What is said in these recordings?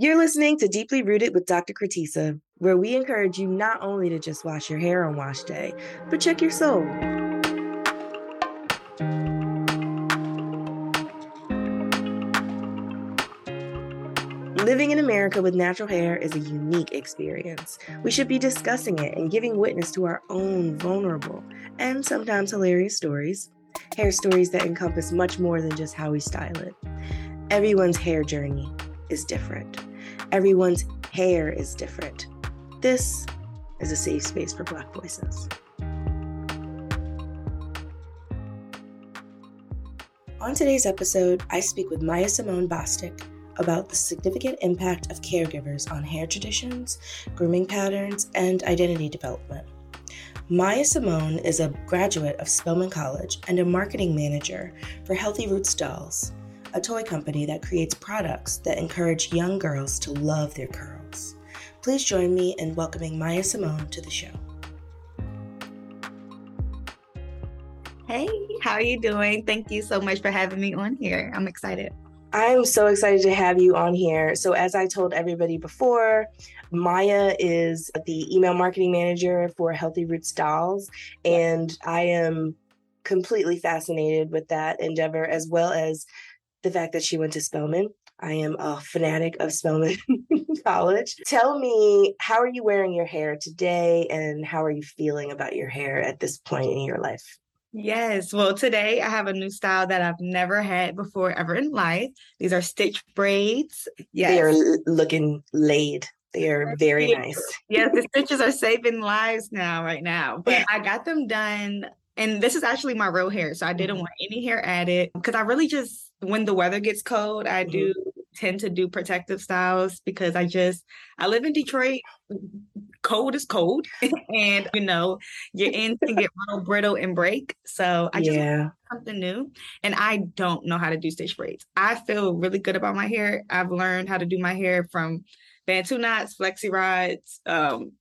You're listening to Deeply Rooted with Dr. Kratisa, where we encourage you not only to just wash your hair on wash day, but check your soul. Living in America with natural hair is a unique experience. We should be discussing it and giving witness to our own vulnerable and sometimes hilarious stories. Hair stories that encompass much more than just how we style it. Everyone's hair journey is different. Everyone's hair is different. This is a safe space for Black voices. On today's episode, I speak with Maya Simone Bostik about the significant impact of caregivers on hair traditions, grooming patterns, and identity development. Maya Simone is a graduate of Spelman College and a marketing manager for Healthy Roots Dolls, a toy company that creates products that encourage young girls to love their curls. Please join me in welcoming Maya Simone to the show. Hey, how are you doing? Thank you so much for having me on here. I'm excited. I'm so excited to have you on here. So, as I told everybody before, Maya is the email marketing manager for Healthy Roots Dolls, and I am completely fascinated with that endeavor as well as the fact that she went to Spelman. I am a fanatic of Spelman College. Tell me, how are you wearing your hair today and how are you feeling about your hair at this point in your life? Yes. Well, today I have a new style that I've never had before ever in life. These are stitch braids. Yes. They are looking laid. They are very nice. yes, the stitches are saving lives now, right now. But I got them done. And this is actually my real hair. So I didn't mm-hmm. want any hair added because I really just when the weather gets cold, I mm-hmm. do tend to do protective styles because I just I live in Detroit. Cold is cold, and you know your ends can get real brittle and break. So I just yeah. something new, and I don't know how to do stitch braids. I feel really good about my hair. I've learned how to do my hair from Bantu knots, flexi rods, um,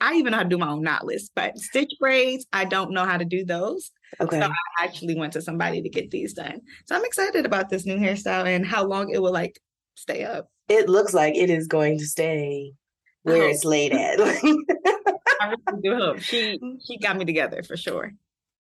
I even know how to do my own knotless, but stitch braids, I don't know how to do those. Okay. So I actually went to somebody to get these done. So I'm excited about this new hairstyle and how long it will like stay up. It looks like it is going to stay where it's laid at. I really do hope. She she got me together for sure.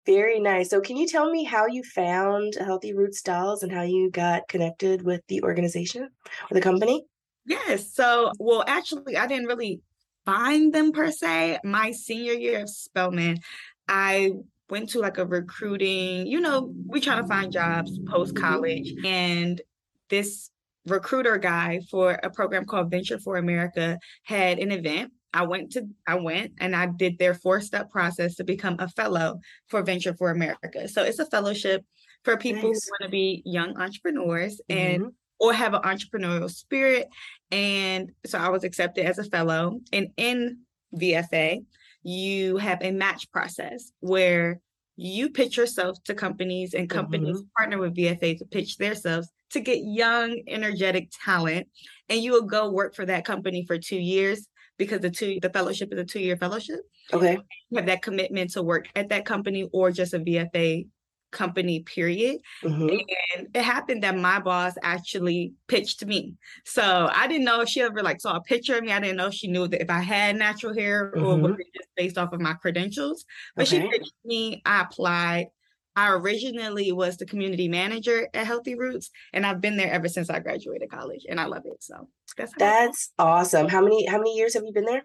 Very nice. So can you tell me how you found Healthy Roots Dolls and how you got connected with the organization or the company? Yes. So, well, actually, I didn't really find them per se. My senior year of Spelman, I went to like a recruiting, you know, we try to find jobs post college. And this recruiter guy for a program called Venture for America had an event. I went to I went and I did their four step process to become a fellow for Venture for America. So it's a fellowship for people nice. who want to be young entrepreneurs mm-hmm. and or have an entrepreneurial spirit. And so I was accepted as a fellow. And in VFA, you have a match process where you pitch yourself to companies and companies mm-hmm. partner with VFA to pitch themselves to get young, energetic talent. And you will go work for that company for two years because the two the fellowship is a two-year fellowship. Okay. You have that commitment to work at that company or just a VFA company period mm-hmm. and it happened that my boss actually pitched me so i didn't know if she ever like saw a picture of me i didn't know if she knew that if i had natural hair mm-hmm. or was it just based off of my credentials but okay. she pitched me i applied I originally was the community manager at Healthy Roots, and I've been there ever since I graduated college, and I love it. So that's, that's awesome. How many how many years have you been there?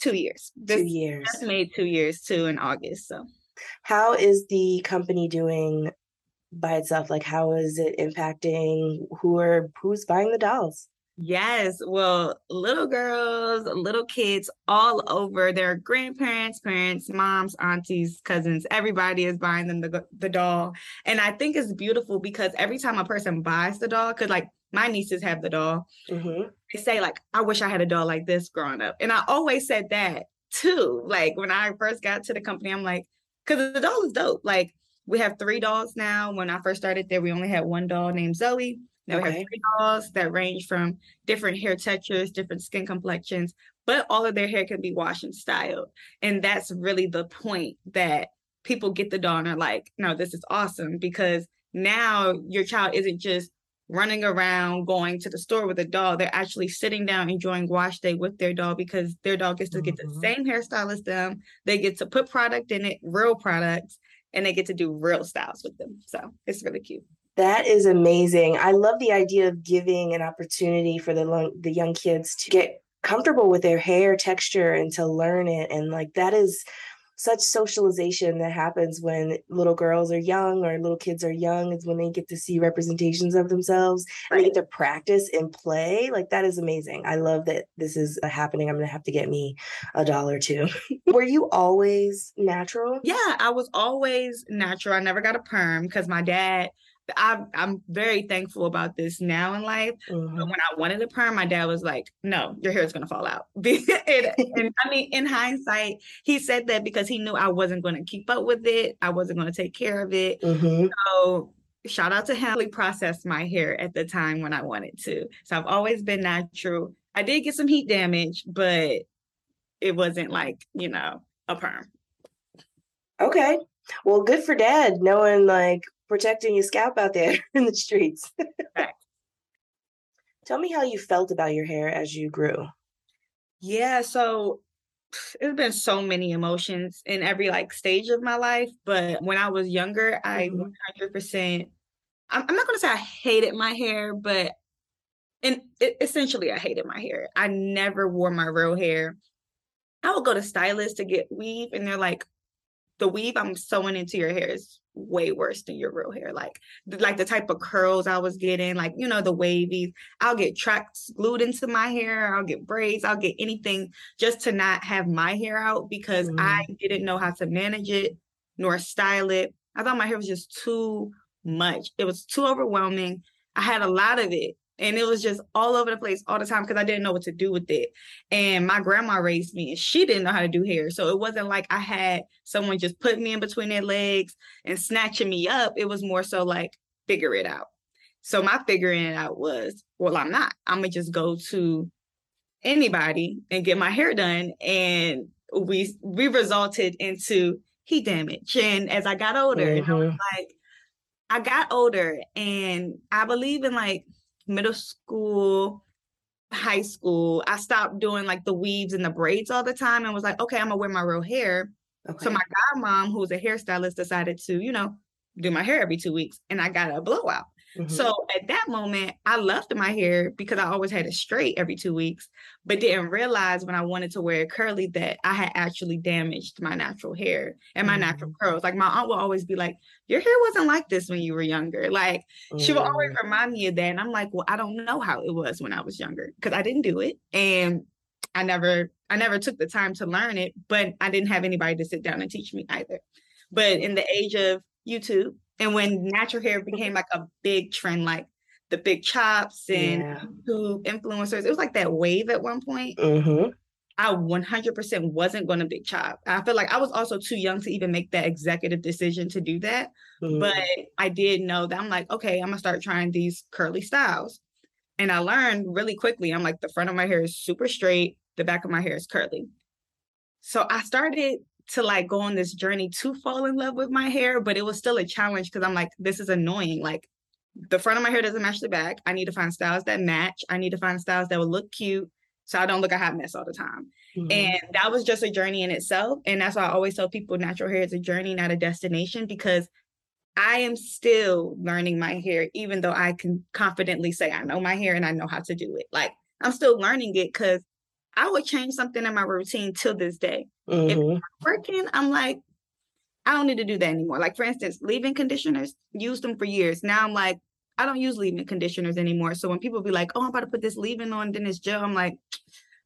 Two years. This two years. made two years too in August. So how is the company doing by itself? Like, how is it impacting who are who's buying the dolls? Yes, well, little girls, little kids all over, their grandparents, parents, moms, aunties, cousins, everybody is buying them the, the doll. And I think it's beautiful because every time a person buys the doll, because like my nieces have the doll, mm-hmm. they say, like, I wish I had a doll like this growing up. And I always said that too. Like, when I first got to the company, I'm like, because the doll is dope. Like we have three dolls now. When I first started there, we only had one doll named Zoe. Now okay. we have three dolls that range from different hair textures, different skin complexions, but all of their hair can be washed and styled. And that's really the point that people get the doll and are like, no, this is awesome because now your child isn't just running around going to the store with a doll. They're actually sitting down enjoying wash day with their doll because their dog gets to get the Mhm. same hairstyle as them. They get to put product in it, real products, and they get to do real styles with them. So it's really cute. That is amazing. I love the idea of giving an opportunity for the lo- the young kids to get comfortable with their hair texture and to learn it and like that is such socialization that happens when little girls are young or little kids are young is when they get to see representations of themselves and they get to practice and play. Like that is amazing. I love that this is uh, happening. I'm gonna have to get me a dollar too. Were you always natural? Yeah, I was always natural. I never got a perm because my dad. I, I'm very thankful about this now in life. But Mhm. when I wanted a perm, my dad was like, "No, your hair is gonna fall out." and, and I mean, in hindsight, he said that because he knew I wasn't going to keep up with it. I wasn't going to take care of it. Mhm. So shout out to him. He processed my hair at the time when I wanted to. So I've always been natural. I did get some heat damage, but it wasn't like you know a perm. Okay. Well, good for dad knowing like protecting your scalp out there in the streets. Right. Tell me how you felt about your hair as you grew. Yeah, so it's been so many emotions in every like stage of my life. But when I was younger, I Mhm. 100%, I'm, I'm not going to say I hated my hair, but and it, essentially I hated my hair. I never wore my real hair. I would go to stylists to get weave, and they're like, the weave I'm sewing into your hair is way worse than your real hair. Like, the, like the type of curls I was getting, like you know the wavy. I'll get tracks glued into my hair. I'll get braids. I'll get anything just to not have my hair out because I mm-hmm. didn't know how to manage it nor style it. I thought my hair was just too much. It was too overwhelming. I had a lot of it. And it was just all over the place all the time because I didn't know what to do with it. And my grandma raised me and she didn't know how to do hair. So it wasn't like I had someone just put me in between their legs and snatching me up. It was more so like figure it out. So my figuring it out was, well, I'm not. I'm gonna just go to anybody and get my hair done. And we we resulted into heat damage. And as I got older, and I mm-hmm. like, I got older and I believe in like middle school, high school, I stopped doing like the weaves and the braids all the time and was like, okay, I'm gonna wear my real hair. Okay. So my godmom, who's a hairstylist, decided to, you know, do my hair every two weeks and I got a blowout. Mhm. So at that moment, I loved my hair because I always had it straight every two weeks, but didn't realize when I wanted to wear it curly that I had actually damaged my natural hair and my natural curls. Like my aunt will always be like, Your hair wasn't like this when you were younger. Like she will always remind me of that. And I'm like, Well, I don't know how it was when I was younger because I didn't do it. And I never I never took the time to learn it, but I didn't have anybody to sit down and teach me either. But in the age of YouTube and when natural hair became like a big trend, like the big chops and Yeah. YouTube influencers, it was like that wave at one point. Mhm. I 100% wasn't going to big chop. I feel like I was also too young to even make that executive decision to do that. Mhm. But I did know that I'm like, okay, I'm gonna start trying these curly styles. And I learned really quickly. I'm like, the front of my hair is super straight, the back of my hair is curly. So I started to like go on this journey to fall in love with my hair, but it was still a challenge because I'm like, this is annoying. Like the front of my hair doesn't match the back. I need to find styles that match. I need to find styles that will look cute so I don't look a hot mess all the time. Mhm. And that was just a journey in itself. And that's why I always tell people natural hair is a journey, not a destination, because I am still learning my hair, even though I can confidently say I know my hair and I know how to do it. Like I'm still learning it because I would change something in my routine till this day. Mhm. Working, I'm like, I don't need to do that anymore. Like, for instance, leave-in conditioners, used them for years. Now I'm like, I don't use leave-in conditioners anymore. So when people be like, oh, I'm about to put this leave-in on, then it's gel, I'm like,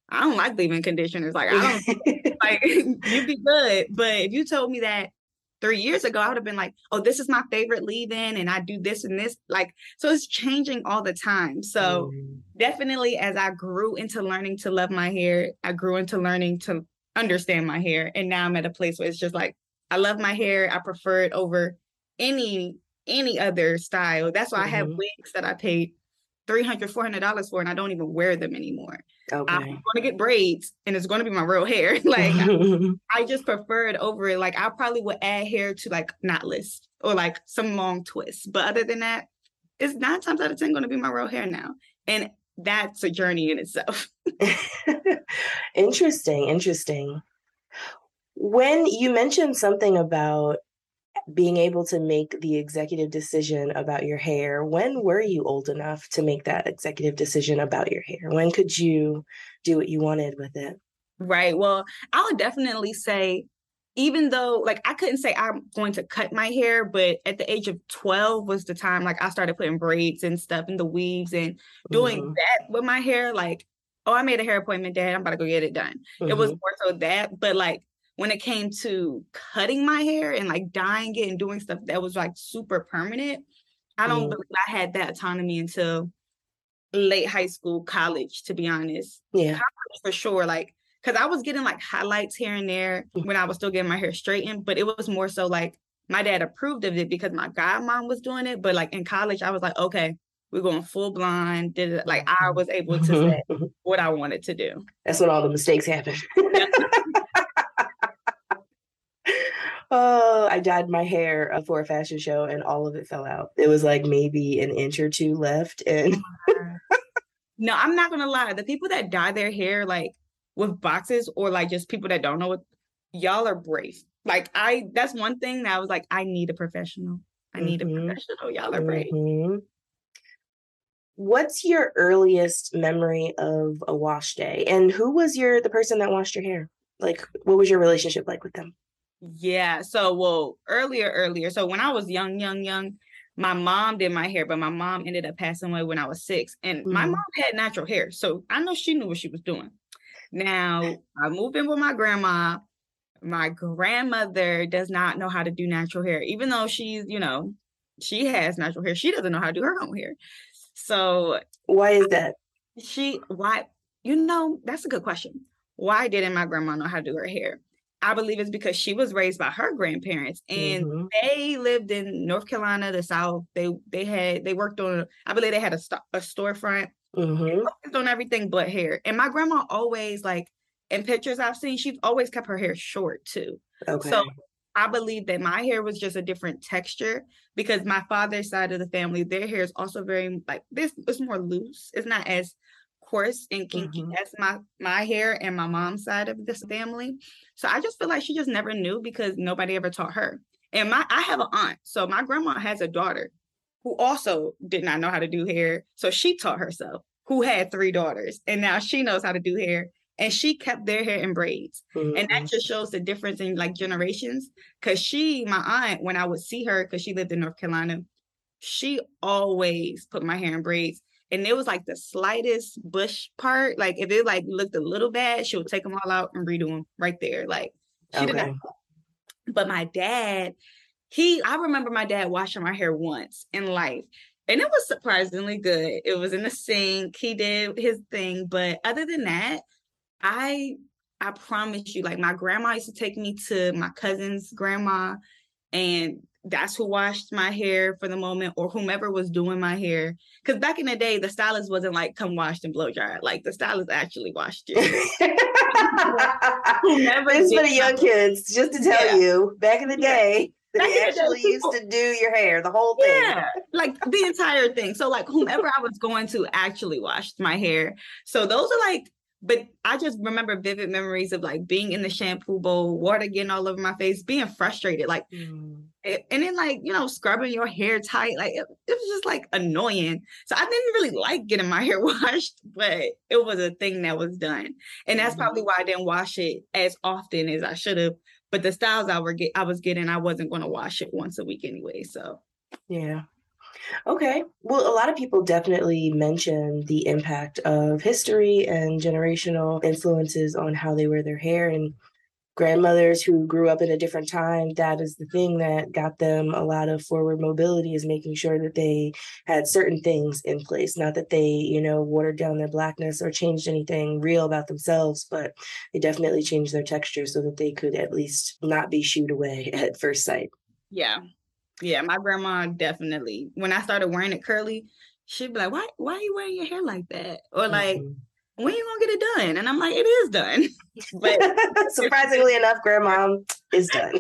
I don't like leave-in conditioners. Like, I don't like you'd be good. But if you told me that three years ago, I would have been like, oh, this is my favorite leave-in, and I do this and this. Like, so it's changing all the time. So Mhm. definitely as I grew into learning to love my hair, I grew into learning to understand my hair. And now I'm at a place where it's just like, I love my hair. I prefer it over any any other style. That's why I have Mhm. wigs that I paid 300 $400 for and I don't even wear them anymore. I'm going to get braids and it's going to be my real hair. like I just prefer it over it. Like I probably would add hair to like knotless or like some long twists. But other than that, it's nine times out of ten going to be my real hair now. And that's a journey in itself. interesting, interesting. When you mentioned something about being able to make the executive decision about your hair, when were you old enough to make that executive decision about your hair? When could you do what you wanted with it? Right. Well, I would definitely say even though like I couldn't say I'm going to cut my hair, but at the age of 12 was the time like I started putting braids and stuff in the weaves and doing mm-hmm. that with my hair. Like, oh, I made a hair appointment, dad. I'm about to go get it done. Mm-hmm. It was mm-hmm. more so that, but like when it came to cutting my hair and like dyeing it and doing stuff that was like super permanent, I don't mm-hmm. believe I had that autonomy until late high school, college, to be honest. Yeah. College for sure. Like because I was getting like highlights here and there mm. when I was still getting my hair straightened, but it was more so like my dad approved of it because my godmom was doing it. But like in college, I was like, okay, we're going full blind. Did it like I was able to say what I wanted to do. That's when all the mistakes happen. oh, I dyed my hair uh, for a fashion show and all of it fell out. It was like maybe an inch or two left. And no, I'm not gonna lie. The people that dye their hair like with boxes or like just people that don't know what y'all are brave. Like I that's one thing that I was like, I need a professional. I need mm-hmm. a professional. Y'all are brave. Mm-hmm. What's your earliest memory of a wash day? And who was your the person that washed your hair? Like what was your relationship like with them? Yeah. So well, earlier, earlier. So when I was young, young, young, my mom did my hair, but my mom ended up passing away when I was six. And mm-hmm. my mom had natural hair. So I know she knew what she was doing. Now, I moved in with my grandma. My grandmother does not know how to do natural hair, even though she's, you know, she has natural hair. She doesn't know how to do her own hair. So, why is that? She, why, you know, that's a good question. Why didn't my grandma know how to do her hair? I believe it's because she was raised by her grandparents and mm-hmm. they lived in North Carolina, the South. They they had they worked on I believe they had a, st- a storefront mm-hmm. focused on everything but hair. And my grandma always like in pictures I've seen, she's always kept her hair short too. Okay. So I believe that my hair was just a different texture because my father's side of the family, their hair is also very like this. It's more loose. It's not as coarse and kinky mm-hmm. as my my hair and my mom's side of this family. So I just feel like she just never knew because nobody ever taught her. And my I have an aunt, so my grandma has a daughter who also did not know how to do hair. So she taught herself, who had three daughters, and now she knows how to do hair. And she kept their hair in braids. Mm-hmm. And that mm-hmm. just shows the difference in like generations. Cause she, my aunt, when I would see her, because she lived in North Carolina, she always put my hair in braids. And it was like the slightest bush part. Like if it like looked a little bad, she would take them all out and redo them right there. Like she okay. did not. But my dad, he I remember my dad washing my hair once in life. And it was surprisingly good. It was in the sink. He did his thing. But other than that, I I promise you, like my grandma used to take me to my cousin's grandma, and that's who washed my hair for the moment, or whomever was doing my hair. Because back in the day, the stylist wasn't like come washed and blow dry. Like the stylist actually washed you. this for the young kids, just to tell yeah. you, back in the day, they actually used to do your hair, the whole thing. Yeah, like the entire thing. So like whomever I was going to actually washed my hair. So those are like but I just remember vivid memories of like being in the shampoo bowl, water getting all over my face, being frustrated, like, mm. and then like you know scrubbing your hair tight, like it, it, was just like annoying. So I didn't really like getting my hair washed, but it was a thing that was done, and that's mm-hmm. probably why I didn't wash it as often as I should have but the styles I were get I was getting, I wasn't going to wash it once a week anyway. So yeah. Okay. Well, a lot of people definitely mention the impact of history and generational influences on how they wear their hair. And grandmothers who grew up in a different time that is the thing that got them a lot of forward mobility is making sure that they had certain things in place. Not that they you know watered down their blackness or changed anything real about themselves but they definitely changed their texture so that they could at least not be shooed away at first sight. Yeah. Yeah my grandma definitely when i started wearing it curly she'd be like why why are you wearing your hair like that? Or like mm-hmm when are you gonna get it done? And I'm like, it is done. But surprisingly enough, grandma is done.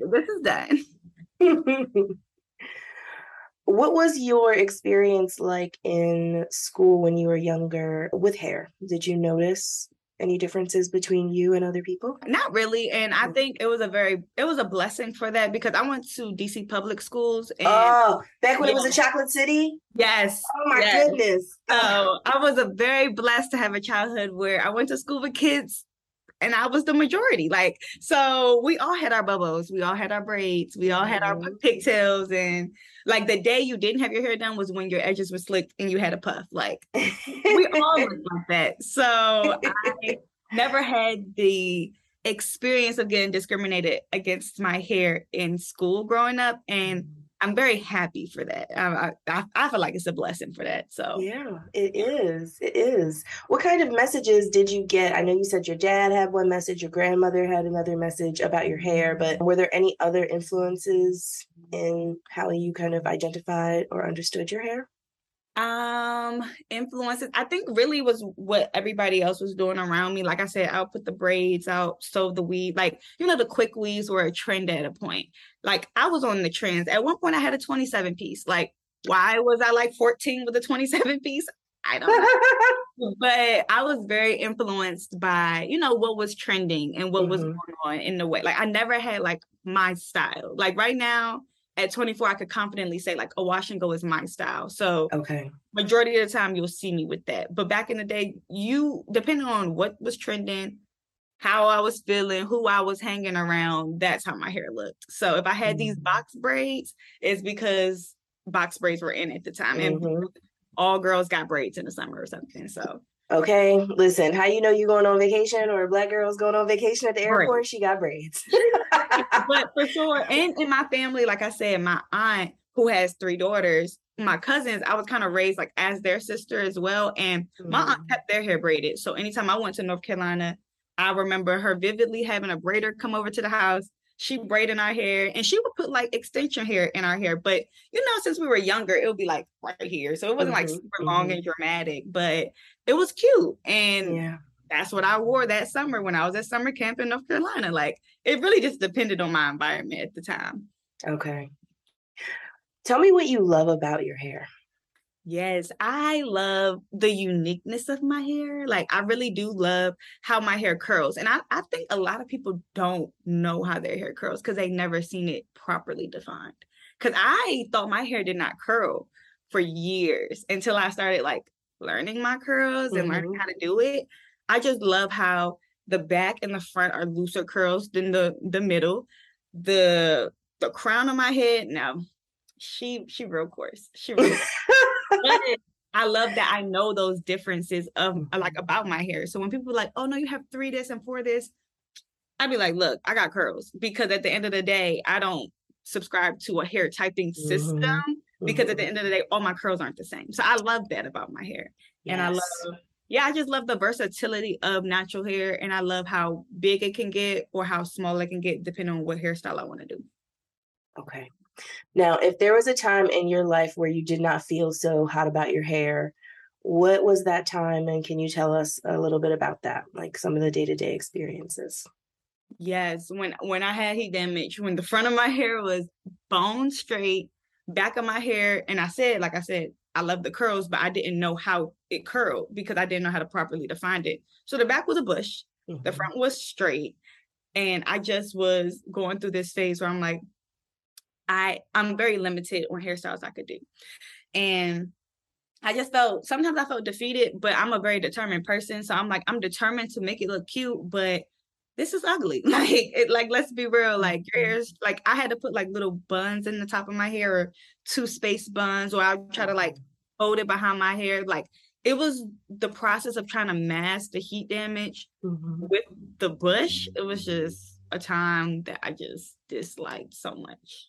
this is done. what was your experience like in school when you were younger with hair? Did you notice any differences between you and other people? Not really. And I mm. think it was a very it was a blessing for that because I went to DC public schools and Oh, back when yeah. it was a chocolate city? Yes. Oh my yes. goodness. So I was a very blessed to have a childhood where I went to school with kids and I was the majority. Like, so we all had our bubbles, we all had our braids, we all had mm-hmm. our pigtails, and like the day you didn't have your hair done was when your edges were slicked and you had a puff. Like, we all looked like that. So I never had the experience of getting discriminated against my hair in school growing up, and I'm very happy for that. I, I, I feel like it's a blessing for that. So yeah, it is. It is. What kind of messages did you get? I know you said your dad had one message, your grandmother had another message about your hair, but were there any other influences in how you kind of identified or understood your hair? Um influences i think really was what everybody else was doing around me. Like i said i'll put the braids out sew the weave like you know the quick weaves were a trend at a point. Like i was on the trends. At one point i had a 27 piece. Like why was i like 14 with a 27 piece? I don't know. But i was very influenced by you know what was trending and what mm-hmm. was going on in the way. Like i never had like my style. Like right now at 24, I could confidently say like a wash and go is my style. So okay, majority of the time you'll see me with that. But back in the day, you depending on what was trending, how I was feeling, who I was hanging around, that's how my hair looked. So if I had mm-hmm. these box braids, it's because box braids were in at the time, mm-hmm. and all girls got braids in the summer or something. So Okay, listen, how you know you going on vacation or a black girl's going on vacation at the airport? Right. She got braids. but for sure, and in my family, like I said, my aunt who has three daughters, my cousins, I was kind of raised like as their sister as well. And my aunt mm. kept their hair braided. So anytime I went to North Carolina, I remember her vividly having a braider come over to the house she braiding our hair and she would put like extension hair in our hair but you know since we were younger it would be like right here so it wasn't mm-hmm, like super mm-hmm. long and dramatic but it was cute and yeah that's what I wore that summer when I was at summer camp in North Carolina. Like it really just depended on my environment at the time. Okay. Tell me what you love about your hair. Yes, I love the uniqueness of my hair. Like I really do love how my hair curls. And I, I think a lot of people don't know how their hair curls because they've never seen it properly defined. Cause I thought my hair did not curl for years until I started like learning my curls and mm-hmm. learning how to do it. I just love how the back and the front are looser curls than the the middle. The the crown of my head, now she she real coarse. She real I love that I know those differences of uh, like mm-hmm. about my hair. So when people are like, oh no, you have three this and four this, I'd be like, look, I got curls because at the end of the day, I don't subscribe to a hair typing system mm-hmm. because mm-hmm. at the mm-hmm. end of the day, all my curls aren't the same. So I love that about my hair. Yes. And I love, yeah, I just love the versatility of natural hair. And I love how big it can get or how small it can get depending on what hairstyle I want to do. Okay. Now, if there was a time in your life where you did not feel so hot about your hair, what was that time? And can you tell us a little bit about that, like some of the day to day experiences? Yes, when when I had heat damage, when the front of my hair was bone straight, back of my hair, and I said, like I said, I love the curls, but I didn't know how it curled because I didn't know how to properly define it. So the back was a bush, mm-hmm. the front was straight, and I just was going through this phase where I'm like, I I'm very limited on hairstyles I could do. And I just felt sometimes I felt defeated, but I'm a very determined person. So I'm like, I'm determined to make it look cute, but this is ugly. Like, it, like let's be real. Like your mm-hmm. hair's like I had to put like little buns in the top of my hair or two space buns, or I'll try to like hold it behind my hair. Like it was the process of trying to mask the heat damage mm-hmm. with the bush. It was just a time that I just disliked so much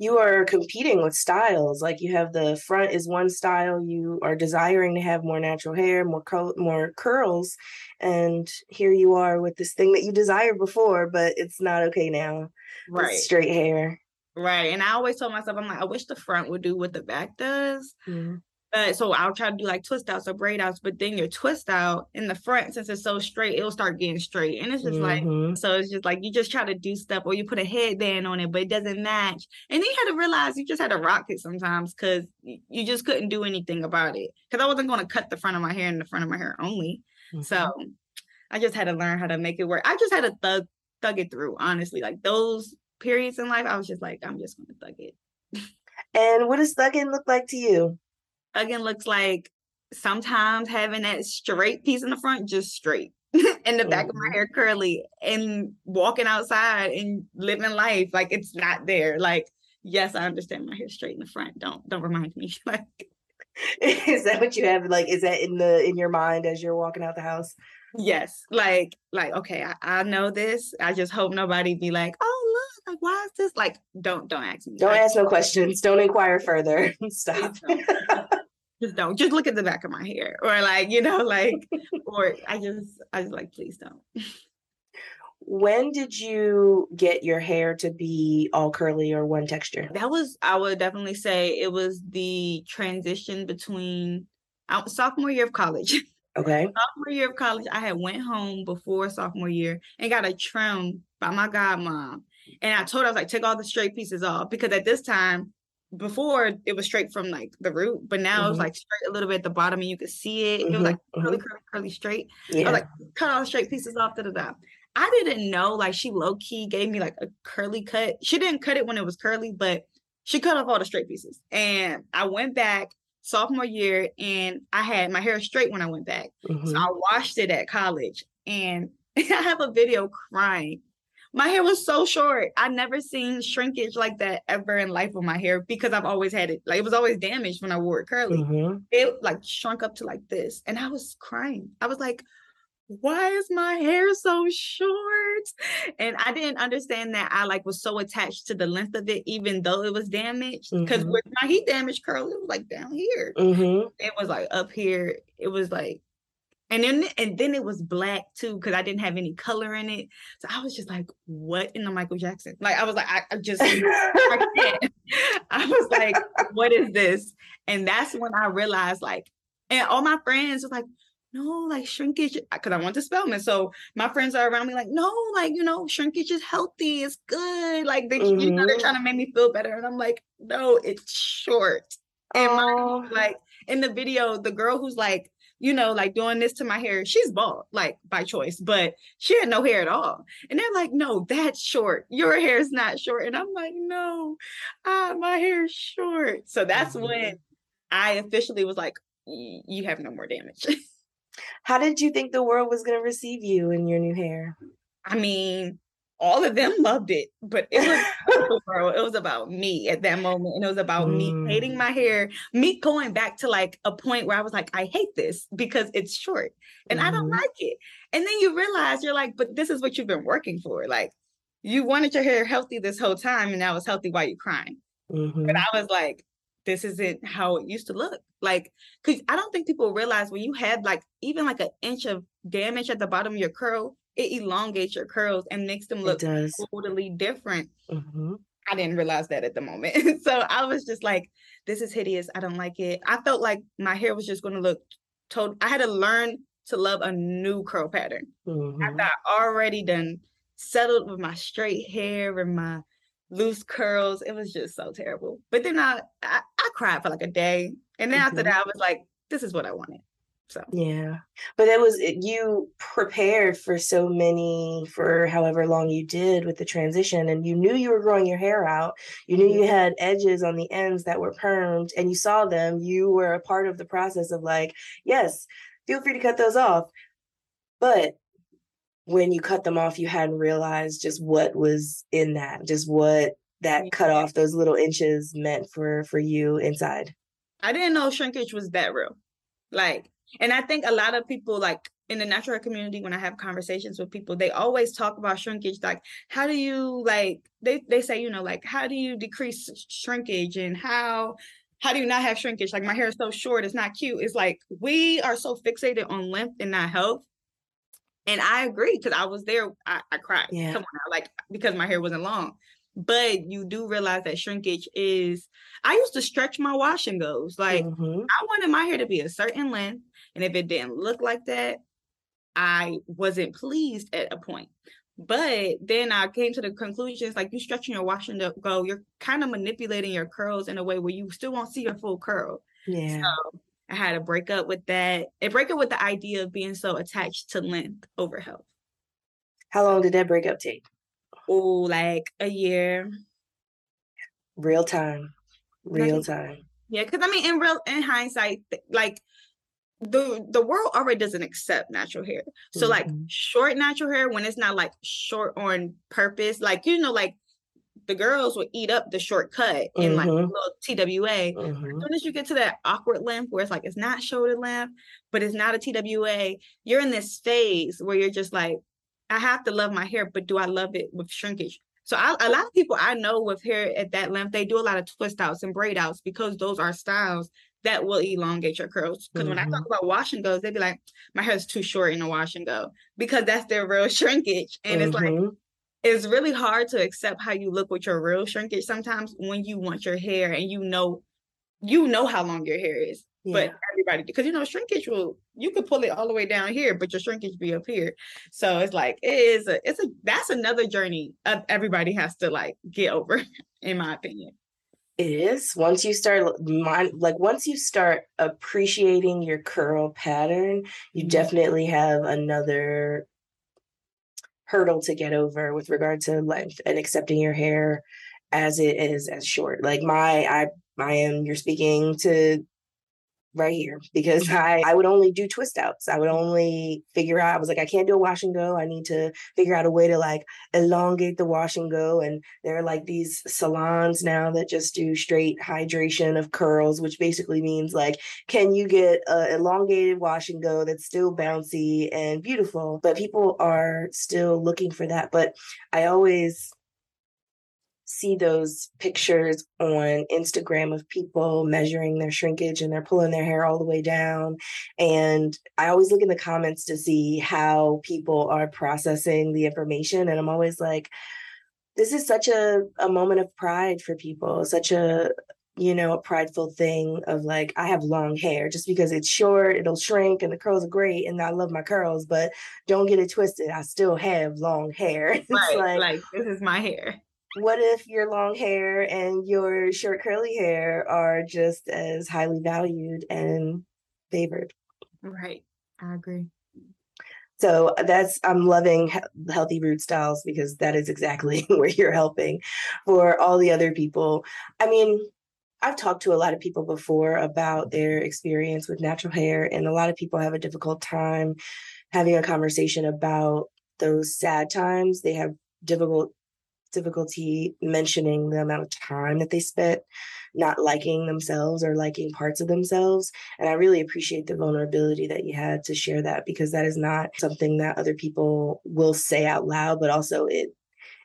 you are competing with styles. Like you have the front is one style. You are desiring to have more natural hair, more cur- more curls, and here you are with this thing that you desired before, but it's not okay now. Right, straight hair. Right, and I always told myself, I'm like, I wish the front would do what the back does. Mm-hmm. Uh, so I'll try to do like twist outs or braid outs, but then your twist out in the front, since it's so straight, it'll start getting straight. And it's just mm-hmm. like, so it's just like you just try to do stuff or you put a headband on it, but it doesn't match. And then you had to realize you just had to rock it sometimes because you just couldn't do anything about it. Because I wasn't going to cut the front of my hair and the front of my hair only. Mm-hmm. So I just had to learn how to make it work. I just had to thug thug it through, honestly. Like those periods in life, I was just like, I'm just gonna thug it. and what does thugging look like to you? Again, looks like sometimes having that straight piece in the front, just straight. and the back mm-hmm. of my mm-hmm. hair curly and walking outside and living life like it's not there. Like, yes, I understand my hair straight in the front. Don't don't remind me. like is that what you have like is that in the in your mind as you're walking out the house? Yes. Like, like, okay, I, I know this. I just hope nobody be like, oh look, like why is this? Like, don't don't ask me. Don't like, ask no questions. Don't inquire further. Stop just don't just look at the back of my hair or like you know like or i just i just like please don't. When did you get your hair to be all curly or one texture? That was i would definitely say it was the transition between uh, sophomore year of college. Okay. Sophomore year of college i had went home before sophomore year and got a trim by my godmom. And i told her i was like take all the straight pieces off because at this time before it was straight from like the root, but now mm-hmm. it was mm-hmm. like straight a little bit at the bottom and you could see it. Mm-hmm. It was like curly, mm-hmm. curly, curly, straight. Yeah. I was like, cut all the straight pieces off, to the top. I didn't know like she low key gave me like a curly cut. She didn't cut it when it was curly, but she cut off all the straight pieces. And I went back sophomore year and I had my hair straight when I went back. Mm-hmm. So I washed it at college and I have a video crying my hair was so short. I never seen shrinkage like that ever in life with my hair because I've always had it. Like it was always damaged when I wore it curly. Mm-hmm. It like shrunk up to like this. And I was crying. I was like, why is my hair so short? And I didn't understand that I like was so attached to the length of it, even though it was damaged. Because mm-hmm. with my heat damage curl, it was like down here. Mm-hmm. It was like up here. It was like and then and then it was black too because I didn't have any color in it. So I was just like, what in the Michael Jackson? Like I was like, I, I just I, I was like, what is this? And that's when I realized like, and all my friends was like, no, like shrinkage, because I want to Spelman. So my friends are around me like, no, like, you know, shrinkage is healthy, it's good. Like they, mm-hmm. you know, they're mm-hmm. trying to make me feel better. And I'm like, no, it's short. And my, like in the video, the girl who's like, you know, like doing this to my hair. She's bald, like by choice, but she had no hair at all. And they're like, no, that's short. Your hair is not short. And I'm like, no, ah, my hair is short. So that's mm-hmm. when I officially was like, you have no more damage. How did you think the world was going to receive you in your new hair? I mean, all of them loved it, but it was it was about me at that moment, and it was about mm. me hating my hair, me going back to like a point where I was like, I hate this because it's short and mm. I don't mm-hmm. like it. And then you realize you're like, but this is what you've been working for. Like, you wanted your hair healthy this whole time, and now it's healthy while you're crying. Mm-hmm. But I was like, this isn't how it used to look. Like, because I don't think people realize when you had like even like an inch of damage at the bottom of your curl, it elongates your curls and makes them look totally different. Mm-hmm. I didn't realize that at the moment. so I was just like, this is hideous. I don't like it. I felt like my hair was just going to look total. I had to learn to love a new curl pattern. Mm-hmm. After I already done settled with my straight hair and my loose curls. It was just so terrible. But then I, I, I cried for like a day. And then mm-hmm. after that, I was like, this is what I wanted. So yeah, but it was you prepared for so many for however long you did with the transition, and you knew you were growing your hair out. You knew you mm-hmm. had edges on the ends that were permed, and you saw them. You were a part of the process of like, yes, feel free to cut those off, but when you cut them off, you hadn't realized just what was in that, just what that cut off those little inches meant for for you inside. I didn't know shrinkage was that real. Like and I think a lot of people like in the natural community, when I have conversations with people, they always talk about shrinkage. Like, how do you like they they say, you know, like how do you decrease shrinkage and how how do you not have shrinkage? Like my hair is so short, it's not cute. It's like we are so fixated on length and not health. And I agree because I was there. I, I cried. Yeah. Come on, now, like because my hair wasn't long. but you do realize that shrinkage is I used to stretch my wash and goes. Like mm-hmm. I wanted my hair to be a certain length. And if it didn't look like that, I wasn't pleased at a point. But then I came to the conclusion it's like you're stretching your washing and go, you're kind of manipulating your curls in a way where you still won't see your full curl. Yeah. So I had to break up with that and break up with the idea of being so attached to length over health. How long did that breakup take? Oh, like a year. Real time. Real time. Yeah, because I mean, in real in hindsight, like the the world already doesn't accept natural hair. So mm-hmm. like short natural hair when it's not like short on purpose, like you know, like the girls would eat up the shortcut mm-hmm. in like a little TWA. Mm-hmm. As soon as you get to that awkward length where it's like it's not shoulder length, but it's not a TWA, you're in this phase where you're just like, I have to love my hair, but do I love it with shrinkage? So I, a lot of people I know with hair at that length, they do a lot of twist outs and braid outs because those are styles that will elongate your curls. Because mm-hmm. when I talk mm-hmm. about wash and goes, they'd be like, my hair is too short in a wash and go because that's their real shrinkage. And mm-hmm. it's like, mm-hmm. it's really hard to accept how you look with your real shrinkage sometimes when you want your hair and you know, you know how long your hair is. Yeah. But everybody, because you know, shrinkage will you could pull it all the way down here, but your shrinkage be up here. So it's like it is a it's a that's another journey of everybody has to like get over, in my opinion. It is once you start like once you start appreciating your curl pattern, you mm-hmm. definitely have another hurdle to get over with regard to length and accepting your hair as it is as short. Like my I I am you're speaking to right here because mm-hmm. I, I would only do twist outs. I would only figure out, I was like, I can't do a wash and go. I need to figure out a way to like elongate the wash and go. And there are like these salons now that just do straight hydration of curls, which basically means like, can you get a elongated wash and go that's still bouncy and beautiful? But people are still looking for that. But I always see those pictures on Instagram of people measuring their shrinkage and they're pulling their hair all the way down. And I always look in the comments to see how people are processing the information. And I'm always like, this is such a, a moment of pride for people, such a you know, a prideful thing of like, I have long hair just because it's short, it'll shrink and the curls are great and I love my curls, but don't get it twisted. I still have long hair. It's right, like, like this is my hair what if your long hair and your short curly hair are just as highly valued and favored? Right. I agree. So uh, that's I'm loving Healthy Roots Dolls because that is exactly where you're helping for all the other people. I mean, I've talked to a lot of people before about their experience with natural hair and a lot of people have a difficult time having a conversation about those sad times. They have difficult difficulty mentioning the amount of time that they spent not liking themselves or liking parts of themselves. And I really appreciate the vulnerability that you had to share that because that is not something that other people will say out loud, but also it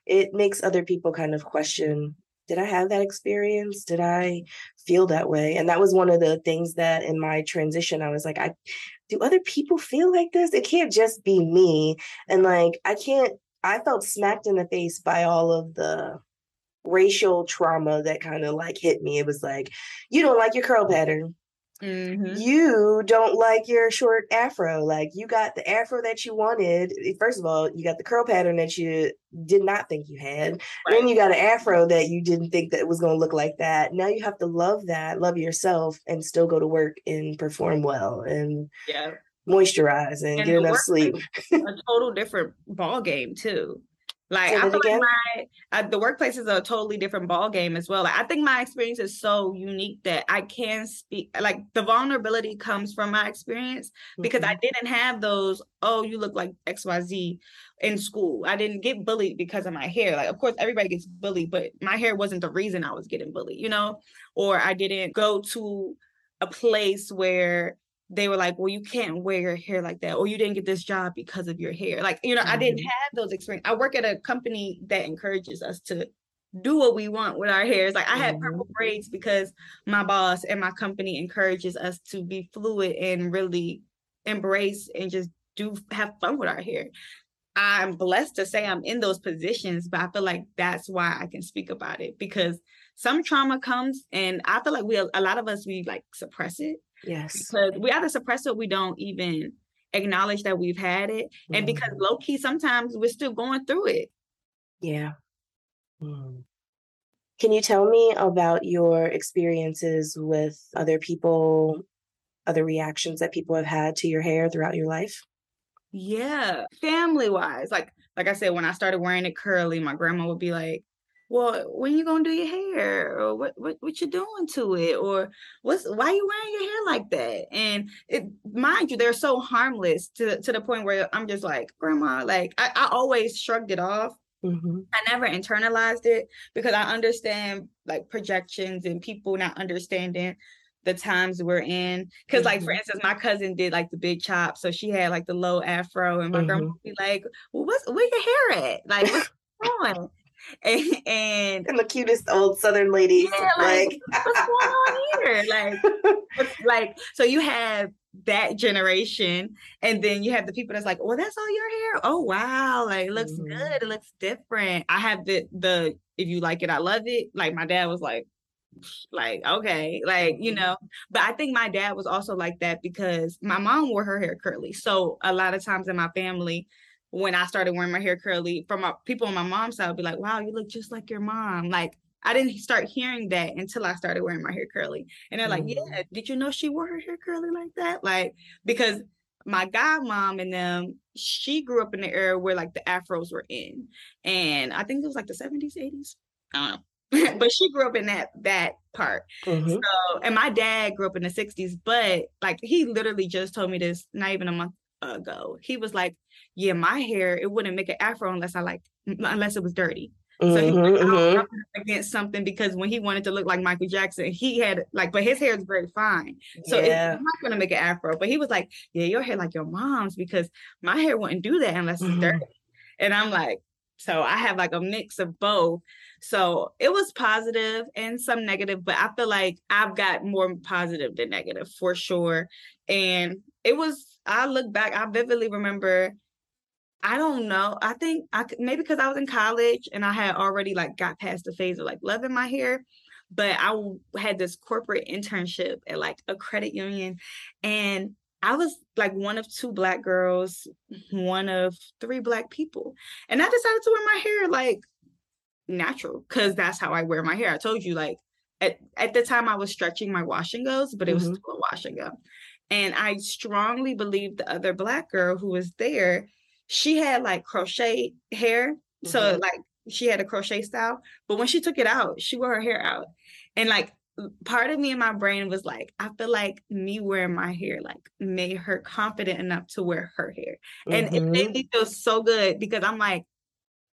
it makes other people kind of question did I have that experience? Did I feel that way? And that was one of the things that in my transition, I was like, I do other people feel like this? It can't just be me. And like, I can't I felt smacked in the face by all of the racial trauma that kind of like hit me. It was like, you don't like your curl pattern. Mm-hmm. You don't like your short afro. Like you got the afro that you wanted. Eh, first of all, you got the curl pattern that you did not think you had. Right. Then you got an afro that you didn't think that it was going to look like that. Now you have to love that, love yourself, and still go to work and perform well. And yeah, moisturize and, and get enough sleep. a total different ball game too. Like I feel like my uh, the workplace is a totally different ball game as well. Like, I think my experience is so unique that I can speak. Like the vulnerability comes from my experience because mm-hmm. I didn't have those. Oh, you look like X Y Z in school. I didn't get bullied because of my hair. Like of course everybody gets bullied, but my hair wasn't the reason I was getting bullied. You know, or I didn't go to a place where they were like, well, you can't wear your hair like that, or you didn't get this job because of your hair. Like, you know, mm-hmm. I didn't mm-hmm. have those experiences. I work at a company that encourages us to do what we want with our hairs. Like I had purple mm-hmm. braids because my boss and my company encourages us to be fluid and really embrace and just do have fun with our hair. I'm blessed to say I'm in those positions, but I feel like that's why I can speak about it because some trauma comes and I feel like we a lot of us we like suppress it. Yes. Because we either suppress it, we don't even acknowledge that we've had it. Mm-hmm. And because low key, sometimes we're still going through it. Yeah. Mm. Can you tell me about your experiences with other people, other reactions that people have had to your hair throughout your life? Yeah, family wise, like like I said, when I started wearing it curly, my grandma would be like, "Well, when you gonna do your hair, or what what what you doing to it, or what's why you wearing your hair like that?" And it, mind you, they're so harmless to to the point where I'm just like, "Grandma," like I, I always shrugged it off. Mm-hmm. I never internalized it because I understand like projections and people not understanding the times we're in. Because, mm-hmm. like, for mm-hmm. instance, my cousin did like the big chop, so she had like the low afro, and my mm-hmm. grandma would be like, "Well, what's where your hair at? Like, what's going on?" And, and, the cutest old southern lady. Yeah, like, like what's going on here? Like like so you have that generation and then you have the people that's like well that's all your hair? Oh wow. Like it looks mm-hmm. good. It looks different. I have the the if you like it i love it. Like my dad was like like okay. Like you mm-hmm. know but i think my dad was also like that because my mom wore her hair curly. So a lot of times in my family when i started wearing my hair curly from my people on my mom's side would be like wow you look just like your mom like i didn't start hearing that until i started wearing my hair curly and they're mm-hmm. like yeah did you know she wore her hair curly like that like because my godmom and them, she grew up in the era where like the afros were in. And I think it was like the 70s, 80s. I don't know. but she grew up in that that part. Mm-hmm. So, and my dad grew up in the 60s, but like he literally just told me this not even a month ago. He was like, "Yeah, my hair it wouldn't make an afro unless I like unless it was dirty." So mm-hmm, he was like, mm-hmm. against something because when he wanted to look like Michael Jackson, he had like, but his hair is very fine. So yeah. it's not gonna make an afro. But he was like, Yeah, your hair like your mom's because my hair wouldn't do that unless it's mm-hmm. dirty. And I'm like, so I have like a mix of both. So it was positive and some negative, but I feel like I've got more positive than negative for sure. And it was, I look back, I vividly remember, I don't know. I think I maybe because I was in college and I had already like got past the phase of like loving my hair but I had this corporate internship at like a credit union and I was like one of two black girls, one of three black people. And I decided to wear my hair like natural because that's how I wear my hair. I told you, like at, at the time I was stretching my wash and goes, but it was mm-hmm. still a wash and go. And I strongly believe the other black girl who was there, she had like crochet hair. Mm-hmm. So like she had a crochet style, but when she took it out, she wore her hair out. And like part of me in my brain was like, I feel like me wearing my hair like made her confident enough to wear her hair. And mm-hmm. it made mm-hmm. me feel so good because I'm like,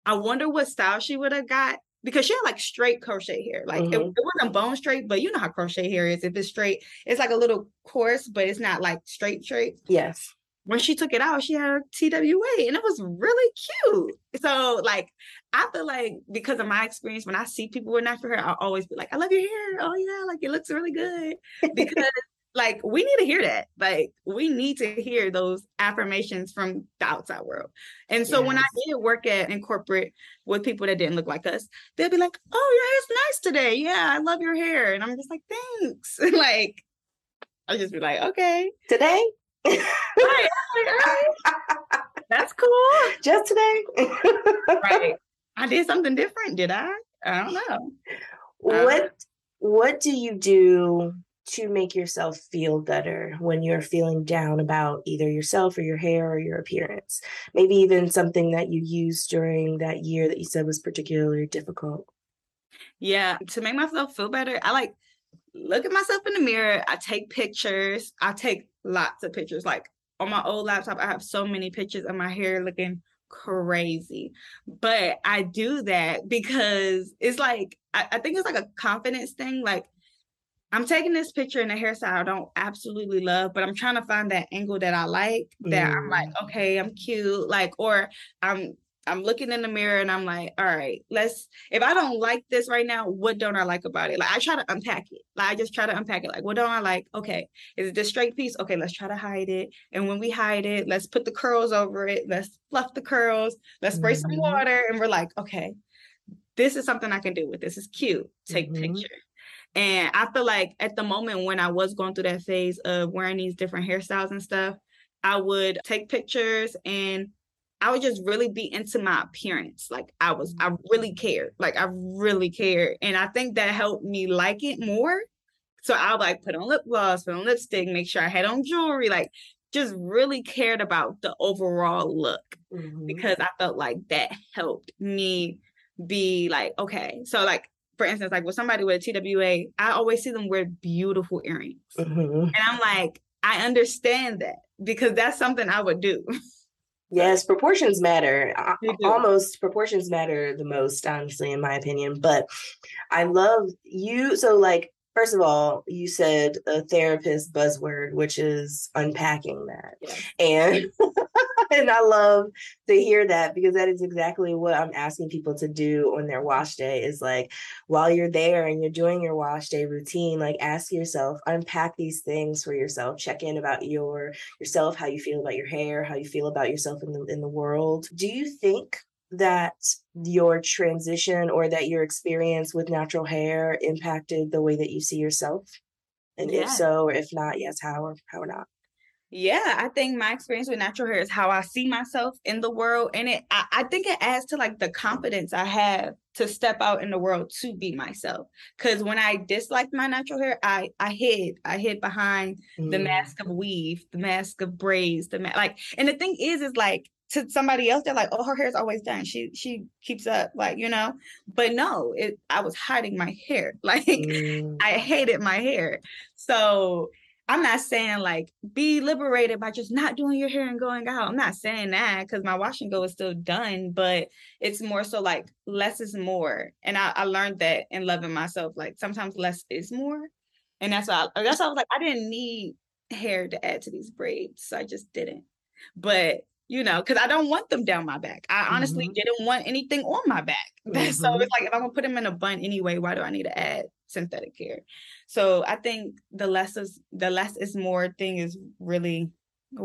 I wonder what style she would have got because she had like straight crochet hair. Like mm-hmm. it, it, wasn't bone straight, but you know how crochet hair is. If it's straight, it's like a little coarse, but it's not like straight, straight. Yes. When she took it out, she had a TWA and it was really cute. So, like, I feel like because of my experience, when I see people with natural hair, I always be like, I love your hair. Oh, yeah, like it looks really good. Because like we need to hear that like we need to hear those affirmations from the outside world and so yes. when i did work at in corporate with people that didn't look like us they'll be like oh your hair's nice today yeah i love your hair and i'm just like thanks like i'll just be like okay today right, that's cool. Just today. Right. I did something different did i? I don't know. What uh, what do you do to make yourself feel better when you're feeling down about either yourself or your hair or your appearance. Maybe even something that you used during that year that you said was particularly difficult. Yeah, to make myself feel better, I like look at myself in the mirror. I take pictures. I take lots of pictures. Like on my old laptop, I have so many pictures of my hair looking crazy. But I do that because it's like, I, I think it's like a confidence thing. Like, I'm taking this picture in a hairstyle I don't absolutely love, but I'm trying to find that angle that I like. That mm. I'm like, okay, I'm cute, like, or I'm I'm looking in the mirror and I'm like, all right, let's if I don't like this right now, what don't I like about it? Like I try to unpack it. Like I just try to unpack it. Like, what don't I like? Okay, is it this straight piece? Okay, let's try to hide it. And when we hide it, let's put the curls over it. Let's fluff the curls. Let's spray mm-hmm. some water. And we're like, okay, this is something I can do with. This is cute. Take mm-hmm. picture. And I feel like at the moment when I was going through that phase of wearing these different hairstyles and stuff, I would take pictures and I would just really be into my appearance. Like I was, I really cared. Like I really cared. And I think that helped me like it more. So I would like put on lip gloss, put on lipstick, make sure I had on jewelry, like just really cared about the overall look mm-hmm. because I felt like that helped me be like, okay. So like for instance, like with somebody with a TWA, I always see them wear beautiful earrings. Mm-hmm. And I'm like, I understand that because that's something I would do. Yes, proportions matter. Almost proportions matter the most, honestly, in my opinion. But I love you. So, like, first of all, you said a therapist buzzword, which is unpacking that. Yeah. And and I love to hear that because that is exactly what I'm asking people to do on their wash day is like while you're there and you're doing your wash day routine, like ask yourself, unpack these things for yourself, check in about your yourself, how you feel about your hair, how you feel about yourself in the in the world. Do you think that your transition or that your experience with natural hair impacted the way that you see yourself? And yeah. if so, or if not, yes, how or how or not? Yeah, I think my experience with natural hair is how I see myself in the world. And it I, I, think it adds to like the confidence I have to step out in the world to be myself. Cause when I disliked my natural hair, I I hid. I hid behind mm. the mask of weave, the mask of braids, the ma- like and the thing is is like to somebody else, they're like, oh, her hair's always done. She she keeps up, like, you know. But no, it I was hiding my hair. Like mm. I hated my hair. So I'm not saying like be liberated by just not doing your hair and going out. I'm not saying that because my wash and go is still done, but it's more so like less is more. And I, I learned that in loving myself. Like sometimes less is more. And that's why I, that's why I was like, I didn't need hair to add to these braids. So I just didn't. But you know, because I don't want them down my back. I honestly mm-hmm. didn't want anything on my back. Mm-hmm. so it's like if I'm gonna put them in a bun anyway, why do I need to add synthetic hair? So I think the less is the less is more thing is really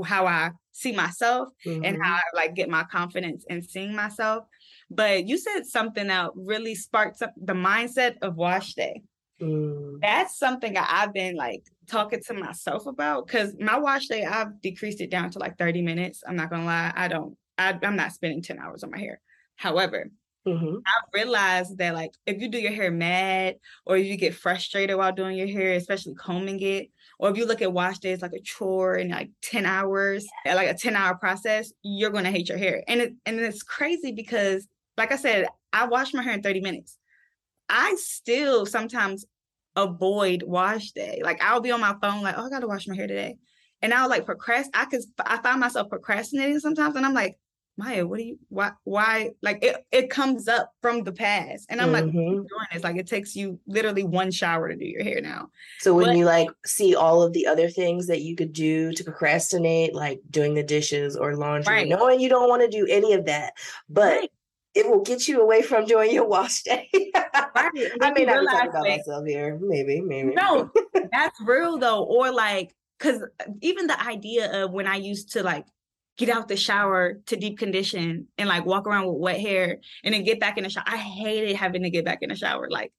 how I see myself mm-hmm. and how. I like get my confidence in seeing myself. But you said something that really sparked up the mindset of wash day. Mm. That's something that I've been like talking to myself about because my wash day, I've decreased it down to like 30 minutes. I'm not gonna lie, I don't, I, I'm not spending 10 hours on my hair. However, mm-hmm. I realized that like if you do your hair mad or if you get frustrated while doing your hair, especially combing it, or if you look at wash days like a chore and like 10 hours, like a 10 hour process, you're gonna hate your hair. And it and it's crazy because like I said, I wash my hair in 30 minutes. I still sometimes avoid wash day. Like I'll be on my phone, like, oh, I gotta wash my hair today. And I'll like procrastinate. I could I find myself procrastinating sometimes, and I'm like, Maya, what do you why why like it, it comes up from the past. And I'm mm-hmm. like, doing this? Like it takes you literally one shower to do your hair now. So when but, you like see all of the other things that you could do to procrastinate, like doing the dishes or laundry, right. knowing you don't want to do any of that, but right it will get you away from doing your wash day. I may not be talking about myself here. Maybe, maybe. No, that's real though. Or like, because even the idea of when I used to like get out the shower to deep condition and like walk around with wet hair and then get back in the shower. I hated having to get back in the shower. Like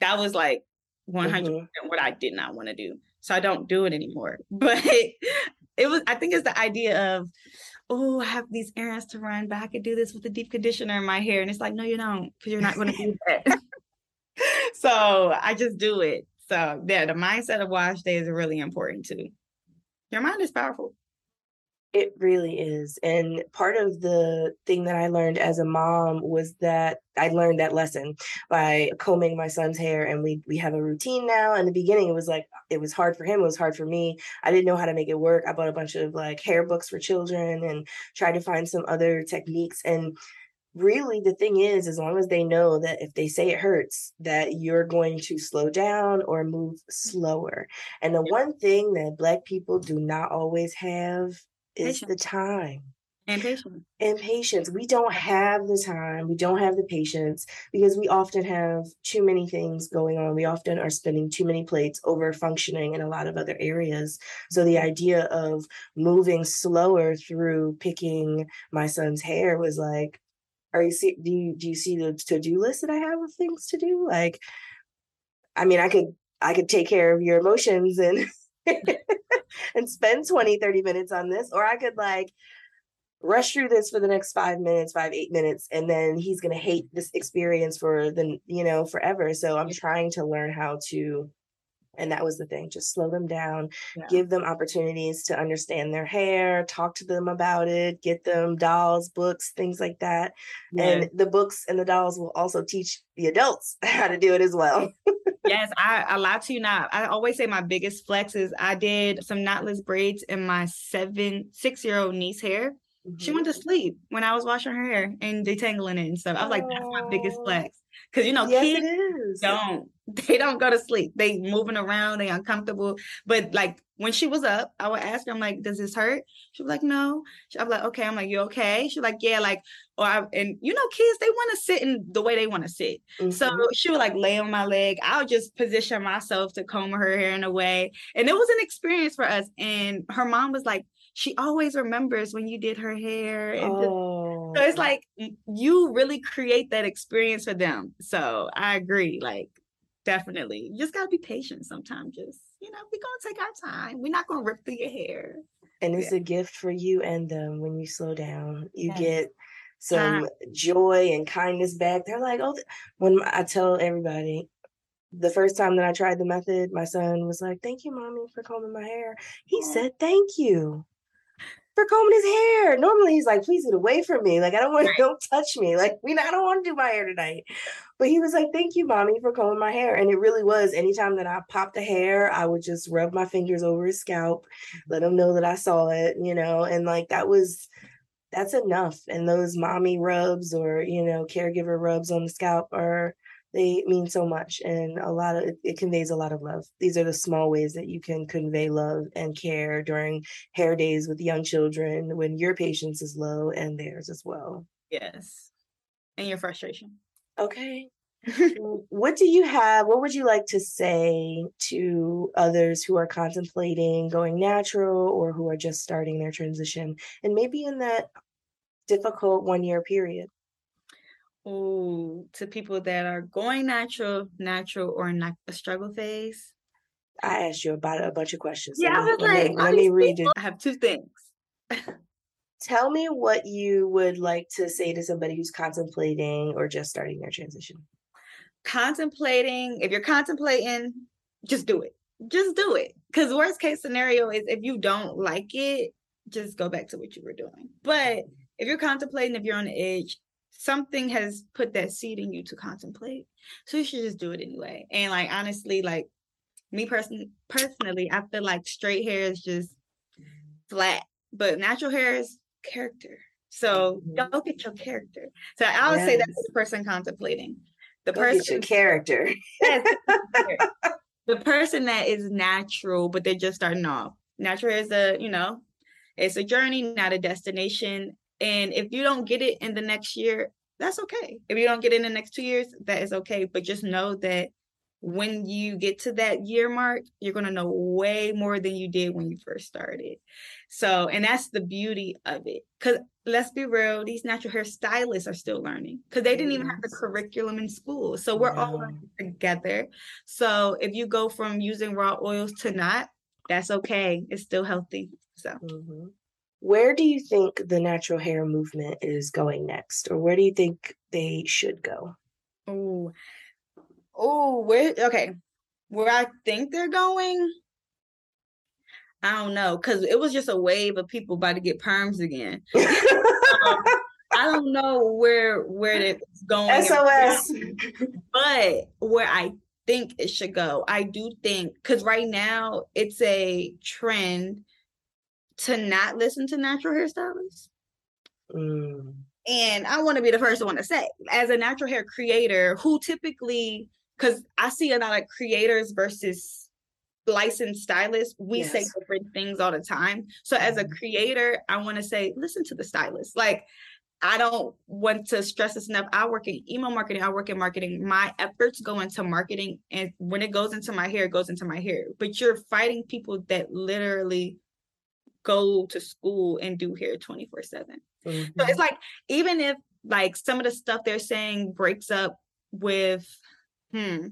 that was like 100 mm-hmm. what I did not want to do. So I don't do it anymore. But it was, I think it's the idea of, oh, I have these errands to run, but I could do this with a deep conditioner in my hair. And it's like, no, you don't, because you're not going to do that. so I just do it. So yeah, the mindset of wash day is really important too. Your mind is powerful. It really is. And part of the thing that I learned as a mom was that I learned that lesson by combing my son's hair and we we have a routine now. In the beginning it was like it was hard for him, it was hard for me. I didn't know how to make it work. I bought a bunch of like hair books for children and tried to find some other techniques and really the thing is as long as they know that if they say it hurts that you're going to slow down or move slower and the one thing that black people do not always have is the time. And patience. And patience. We don't have the time. We don't have the patience because we often have too many things going on. We often are spending too many plates over functioning in a lot of other areas. So the idea of moving slower through picking my son's hair was like, are you see do you do you see the to-do list that I have of things to do? Like, I mean, I could I could take care of your emotions and and spend 20, 30 minutes on this, or I could like rush through this for the next five minutes, five, eight minutes, and then he's gonna hate this experience for the you know forever. So I'm trying to learn how to and that was the thing just slow them down yeah. give them opportunities to understand their hair talk to them about it get them dolls books things like that yeah. and the books and the dolls will also teach the adults how to do it as well yes i i lie to you not i always say my biggest flex is i did some knotless braids in my seven six year old niece hair Mm-hmm. She went to sleep when I was washing her hair and detangling it and stuff. I was like, that's my biggest flex. Cause you know, yes, kids don't they don't go to sleep. They moving around, they uncomfortable. But like when she was up, I would ask her, I'm like, does this hurt? She was like, no. I'm like, okay. I'm like, you okay? She's like, yeah, like, or I, and you know, kids, they want to sit in the way they want to sit. Mm-hmm. So she would like lay on my leg. I'll just position myself to comb her hair in a way. And it was an experience for us. And her mom was like, she always remembers when you did her hair. And oh. so it's like you really create that experience for them. So I agree. Like definitely. You just gotta be patient sometimes. Just, you know, we're gonna take our time. We're not gonna rip through your hair. And it's yeah. a gift for you and them when you slow down. You yes. get some uh, joy and kindness back. They're like, oh, when I tell everybody, the first time that I tried the method, my son was like, Thank you, mommy, for combing my hair. He said, Thank you for combing his hair. Normally he's like, please get away from me. Like, I don't want right. don't touch me. Like, we I don't want to do my hair tonight. But he was like, Thank you, mommy, for combing my hair. And it really was. Anytime that I popped the hair, I would just rub my fingers over his scalp, let him know that I saw it, you know, and like that was that's enough. And those mommy rubs or, you know, caregiver rubs on the scalp are they mean so much and a lot of it, conveys a lot of love. These are the small ways that you can convey love and care during hair days with young children when your patience is low and theirs as well. Yes. And your frustration. Okay. What do you have what would you like to say to others who are contemplating going natural or who are just starting their transition and maybe in that difficult one year period Oh, to people that are going natural, natural, or not a struggle phase. I asked you about a bunch of questions. Yeah, I was like, let me read it. I have two things. Tell me what you would like to say to somebody who's contemplating or just starting their transition. Contemplating, if you're contemplating, just do it. Just do it. Because worst case scenario is if you don't like it, just go back to what you were doing. But if you're contemplating, if you're on the edge, something has put that seed in you to contemplate. So you should just do it anyway. And like honestly, like me personally personally, I feel like straight hair is just flat, but natural hair is character. So mm-hmm. don't get your character. So I would yes. say that's the person contemplating. The don't person character. yes, the person that is natural, but they're just starting off. Natural is a, you know, it's a journey, not a destination. And if you don't get it in the next year, that's okay. If you don't get it in the next two years, that is okay. But just know that when you get to that year mark, you're going to know way more than you did when you first started. So, and that's the beauty of it. Because let's be real, these natural hair stylists are still learning because they didn't even have the curriculum in school. So, we're all learning together. So, if you go from using raw oils to not, that's okay. It's still healthy. So, mm-hmm. Where do you think the natural hair movement is going next, or where do you think they should go? Oh, oh, where? Okay, where I think they're going, I don't know, because it was just a wave of people about to get perms again. um, I don't know where where it's going. SOS. But where I think it should go, I do think because right now it's a trend to not listen to natural hairstylists. Mm. And I want to be the first one to say, as a natural hair creator who typically, because I see a lot of creators versus licensed stylists, we yes. say different things all the time. So as a mm-hmm. creator, I want to say, listen to the stylist. Like I don't want to stress this enough. I work in email marketing, I work in marketing. My efforts go into marketing. And when it goes into my hair, it goes into my hair. But you're fighting people that literally go to school and do hair 24 7. Mm-hmm. So it's like, even if like some of the stuff they're saying breaks up with, hmm,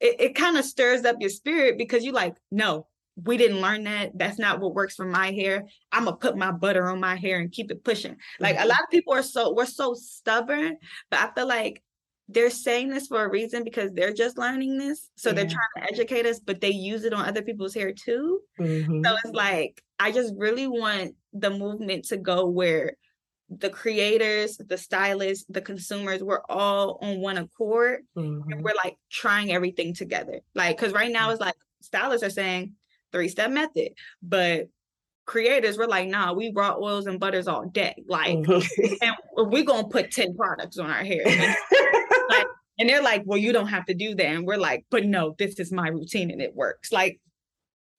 it, it kind of stirs up your spirit because you're like, no, we didn't learn that. That's not what works for my hair. I'm gonna put my butter on my hair and keep it pushing. Like mm-hmm. a lot of people are so we're so stubborn, but I feel like they're saying this for a reason because they're just learning this. So yeah. they're trying to educate us, but they use it on other people's hair too. Mm-hmm. So it's like I just really want the movement to go where the creators, the stylists, the consumers, we're all on one accord mm-hmm. and we're like trying everything together. Like, because right now mm. it's like stylists are saying three step method, but creators were like, nah, we raw oils and butters all day. Like, mm-hmm. and we're going to put 10 products on our hair. like, and they're like, well, you don't have to do that. And we're like, but no, this is my routine and it works. Like,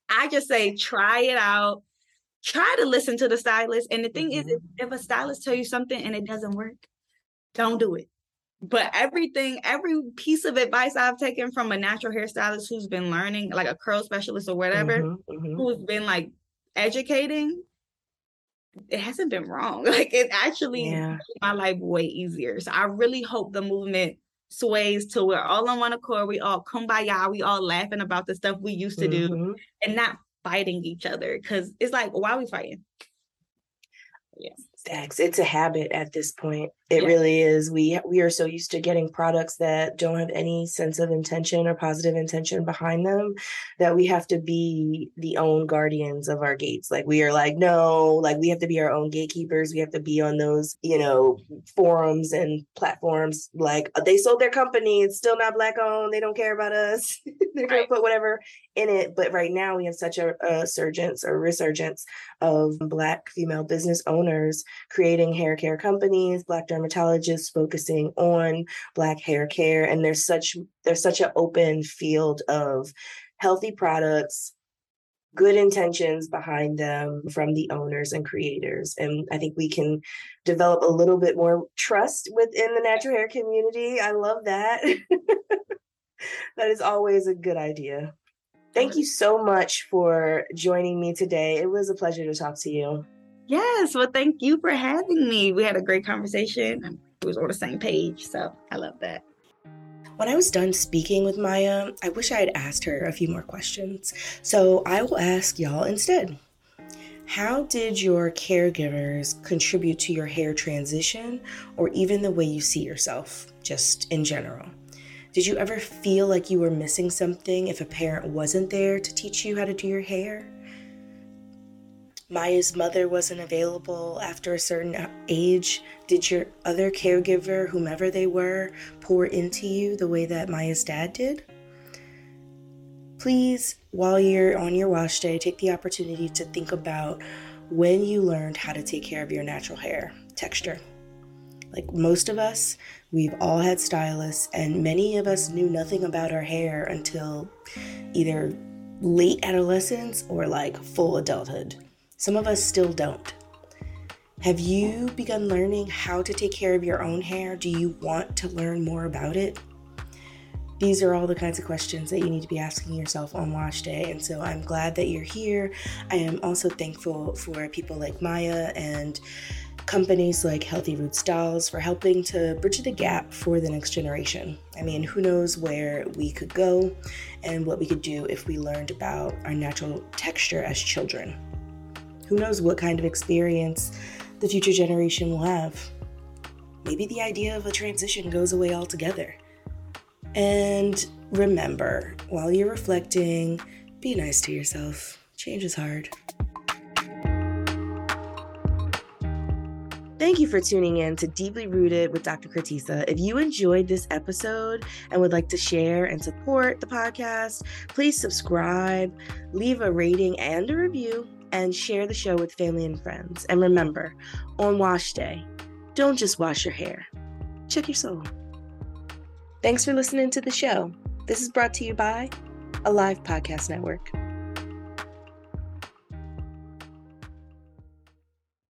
I just say, try it out try to listen to the stylist. And the thing mm-hmm. is, if, if a stylist tell you something and it doesn't work, don't do it. But everything, every piece of advice I've taken from a natural hairstylist who's been learning, like a curl specialist or whatever, mm-hmm, mm-hmm. who's been like educating, it hasn't been wrong. Like it actually yeah. made my life way easier. So I really hope the movement sways to we're all on one accord. We all kumbaya. We all laughing about the stuff we used to do mm-hmm. and not fighting each other because it's like, why are we fighting? Yeah. Stacks. It's a habit at this point. It yeah. really is. We we are so used to getting products that don't have any sense of intention or positive intention behind them that we have to be the own guardians of our gates. Like we are like, no, like we have to be our own gatekeepers. We have to be on those, you know, forums and platforms. Like uh, they sold their company, it's still not black owned. They don't care about us. They're gonna put whatever in it. But right now we have such a, a surgence or resurgence of black female business owners creating hair care companies, black dermatologists focusing on black hair care and there's such there's such an open field of healthy products good intentions behind them from the owners and creators and i think we can develop a little bit more trust within the natural hair community. I love that. That is always a good idea. Thank you so much for joining me today. It was a pleasure to talk to you Yes. Well, thank you for having me. We had a great conversation. We was on the same page. So I love that. When I was done speaking with Maya, I wish I had asked her a few more questions. So I will ask y'all instead. How did your caregivers contribute to your hair transition or even the way you see yourself, just in general? Did you ever feel like you were missing something if a parent wasn't there to teach you how to do your hair? Maya's mother wasn't available after a certain age, did your other caregiver, whomever they were, pour into you the way that Maya's dad did? Please, while you're on your wash day, take the opportunity to think about when you learned how to take care of your natural hair texture. Like most of us, we've all had stylists, and many of us knew nothing about our hair until either late adolescence or like full adulthood. Some of us still don't. Have you begun learning how to take care of your own hair? Do you want to learn more about it? These are all the kinds of questions that you need to be asking yourself on wash day. And so I'm glad that you're here. I am also thankful for people like Maya and companies like Healthy Roots Dolls for helping to bridge the gap for the next generation. I mean, who knows where we could go and what we could do if we learned about our natural texture as children. Who knows what kind of experience the future generation will have? Maybe the idea of a transition goes away altogether. And remember, while you're reflecting, be nice to yourself. Change is hard. Thank you for tuning in to Deeply Rooted with Dr. Kratisa. If you enjoyed this episode and would like to share and support the podcast, please subscribe, leave a rating and a review, and share the show with family and friends. And remember, on wash day, don't just wash your hair, check your soul. Thanks for listening to the show. This is brought to you by Alive Podcast Network.